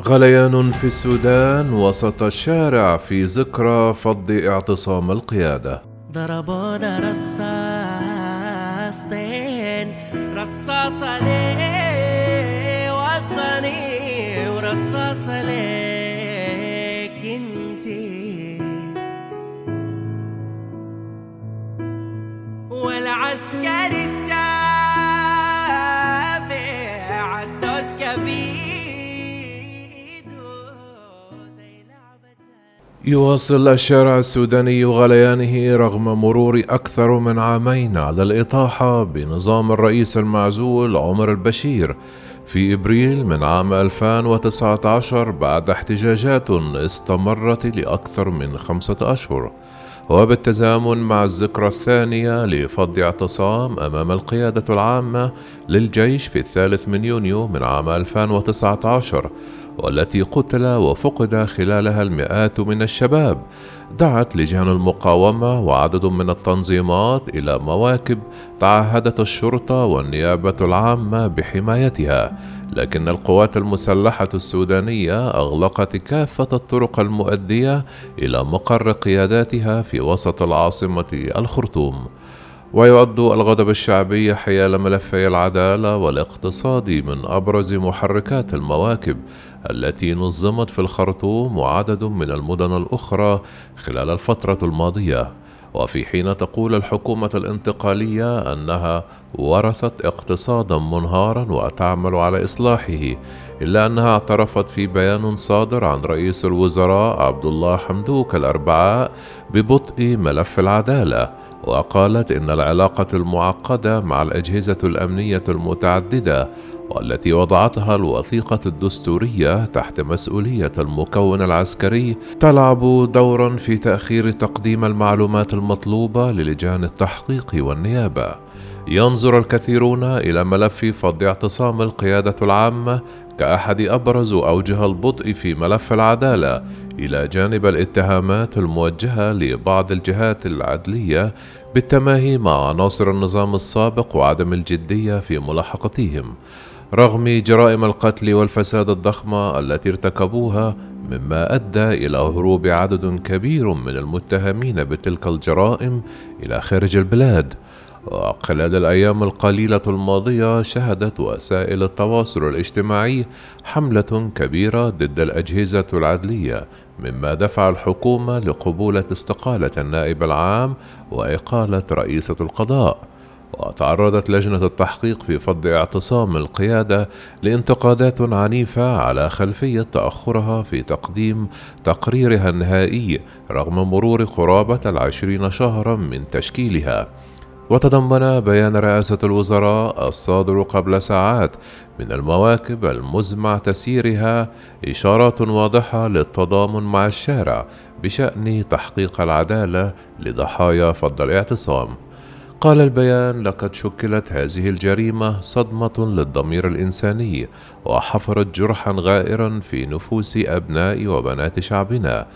غليان في السودان وسط الشارع في ذكرى فض اعتصام القيادة. ضربونا رصاصتين رصاصة ليه وطني ورصاصة ليك انتي والعسكري الشافع التوشكة في يواصل الشارع السوداني غليانه رغم مرور أكثر من عامين على الإطاحة بنظام الرئيس المعزول عمر البشير في إبريل من عام 2019 بعد احتجاجات استمرت لأكثر من خمسة أشهر. وبالتزامن مع الذكرى الثانية لفض اعتصام أمام القيادة العامة للجيش في الثالث من يونيو من عام 2019 والتي قتل وفقد خلالها المئات من الشباب دعت لجان المقاومة وعدد من التنظيمات إلى مواكب تعهدت الشرطة والنيابة العامة بحمايتها لكن القوات المسلحة السودانية أغلقت كافة الطرق المؤدية إلى مقر قياداتها في وسط العاصمة الخرطوم. ويعد الغضب الشعبي حيال ملفي العدالة والاقتصاد من أبرز محركات المواكب التي نظمت في الخرطوم وعدد من المدن الأخرى خلال الفترة الماضية. وفي حين تقول الحكومة الانتقالية أنها ورثت اقتصادا منهارا وتعمل على إصلاحه إلا أنها اعترفت في بيان صادر عن رئيس الوزراء عبد الله حمدوك الأربعاء ببطء ملف العدالة. وقالت إن العلاقة المعقدة مع الأجهزة الأمنية المتعددة والتي وضعتها الوثيقة الدستورية تحت مسؤولية المكون العسكري تلعب دورا في تأخير تقديم المعلومات المطلوبة للجان التحقيق والنيابة. ينظر الكثيرون إلى ملف فض اعتصام القيادة العامة كأحد أبرز أوجه البطء في ملف العدالة إلى جانب الاتهامات الموجهة لبعض الجهات العدلية بالتماهي مع عناصر النظام السابق وعدم الجدية في ملاحقتهم. رغم جرائم القتل والفساد الضخمة التي ارتكبوها مما أدى إلى هروب عدد كبير من المتهمين بتلك الجرائم إلى خارج البلاد. وخلال الأيام القليلة الماضية شهدت وسائل التواصل الاجتماعي حملة كبيرة ضد الأجهزة العدلية مما دفع الحكومة لقبولة استقالة النائب العام وإقالة رئيسة القضاء. وتعرضت لجنة التحقيق في فض اعتصام القيادة لانتقادات عنيفة على خلفية تأخرها في تقديم تقريرها النهائي رغم مرور قرابة العشرين شهرا من تشكيلها. وتضمن بيان رئاسة الوزراء الصادر قبل ساعات من المواكب المزمع تسييرها إشارات واضحة للتضامن مع الشارع بشأن تحقيق العدالة لضحايا فض الاعتصام. قال البيان لقد شكلت هذه الجريمة صدمة للضمير الإنساني وحفرت جرحا غائرا في نفوس أبناء وبنات شعبنا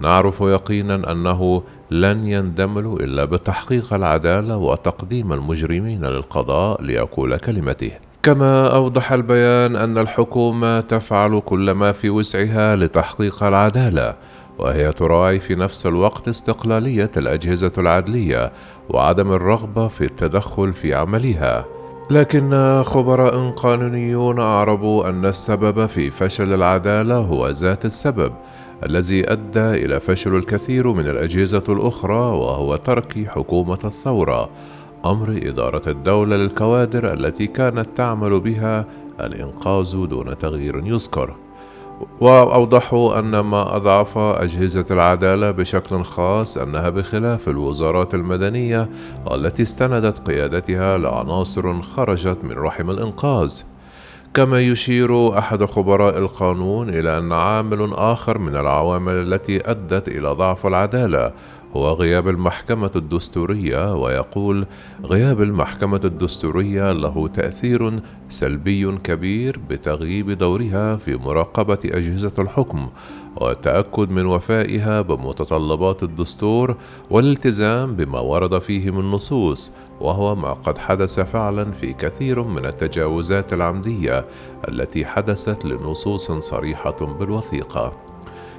نعرف يقينا أنه لن يندملوا إلا بتحقيق العدالة وتقديم المجرمين للقضاء ليقول كلمته. كما أوضح البيان أن الحكومة تفعل كل ما في وسعها لتحقيق العدالة وهي تراعي في نفس الوقت استقلالية الأجهزة العدلية وعدم الرغبة في التدخل في عملها. لكن خبراء قانونيون أعربوا أن السبب في فشل العدالة هو ذات السبب الذي أدى إلى فشل الكثير من الأجهزة الأخرى وهو ترك حكومة الثورة أمر إدارة الدولة للكوادر التي كانت تعمل بها الإنقاذ دون تغيير يذكر. واوضحوا أن ما أضعف أجهزة العدالة بشكل خاص أنها بخلاف الوزارات المدنية التي استندت قيادتها لعناصر خرجت من رحم الإنقاذ. كما يشير أحد خبراء القانون إلى أن عامل آخر من العوامل التي أدت إلى ضعف العدالة هو غياب المحكمة الدستورية ويقول غياب المحكمة الدستورية له تأثير سلبي كبير بتغييب دورها في مراقبة أجهزة الحكم والتأكد من وفائها بمتطلبات الدستور والالتزام بما ورد فيه من نصوص وهو ما قد حدث فعلا في كثير من التجاوزات العمدية التي حدثت لنصوص صريحة بالوثيقة.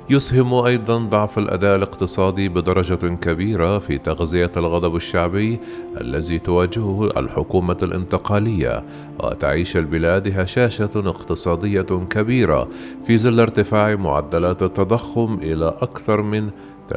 يسهم أيضا ضعف الأداء الاقتصادي بدرجة كبيرة في تغذية الغضب الشعبي الذي تواجهه الحكومة الانتقالية وتعيش البلاد هشاشة اقتصادية كبيرة في ظل ارتفاع معدلات التضخم إلى أكثر من 360%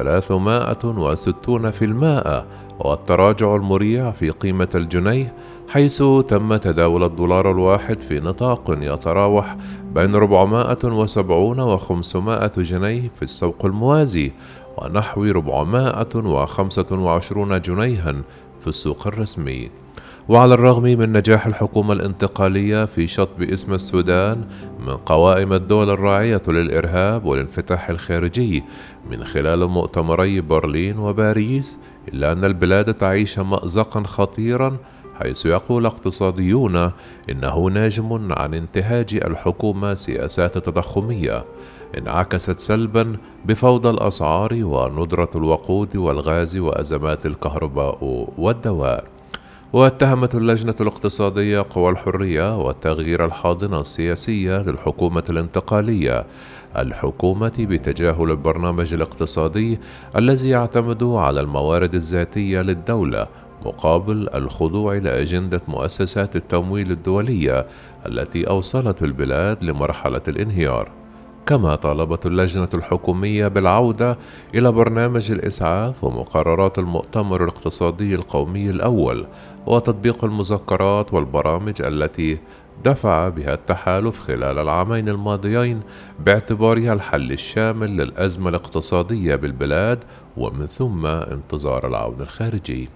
والتراجع المريع في قيمة الجنيه حيث تم تداول الدولار الواحد في نطاق يتراوح بين 470 و 500 جنيه في السوق الموازي ونحو 425 جنيها في السوق الرسمي. وعلى الرغم من نجاح الحكومة الانتقالية في شطب اسم السودان من قوائم الدول الراعية للإرهاب والانفتاح الخارجي من خلال مؤتمري برلين وباريس إلا أن البلاد تعيش مأزقا خطيرا حيث يقول اقتصاديون إنه ناجم عن انتهاج الحكومة سياسات تضخمية انعكست سلبا بفوضى الأسعار وندرة الوقود والغاز وأزمات الكهرباء والدواء. واتهمت اللجنة الاقتصادية قوى الحرية والتغيير الحاضنة السياسية للحكومة الانتقالية الحكومة بتجاهل البرنامج الاقتصادي الذي يعتمد على الموارد الذاتية للدولة مقابل الخضوع لأجندة مؤسسات التمويل الدولية التي أوصلت البلاد لمرحلة الانهيار. كما طالبت اللجنة الحكومية بالعودة إلى برنامج الإسعاف ومقررات المؤتمر الاقتصادي القومي الأول وتطبيق المذكرات والبرامج التي دفع بها التحالف خلال العامين الماضيين باعتبارها الحل الشامل للأزمة الاقتصادية بالبلاد ومن ثم انتظار العون الخارجي.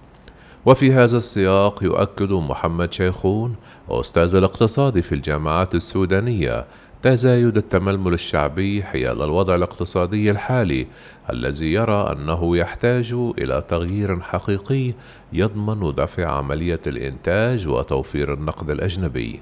وفي هذا السياق يؤكد محمد شيخون أستاذ الاقتصاد في الجامعات السودانية تزايد التململ الشعبي حيال الوضع الاقتصادي الحالي الذي يرى أنه يحتاج إلى تغيير حقيقي يضمن دفع عملية الإنتاج وتوفير النقد الأجنبي.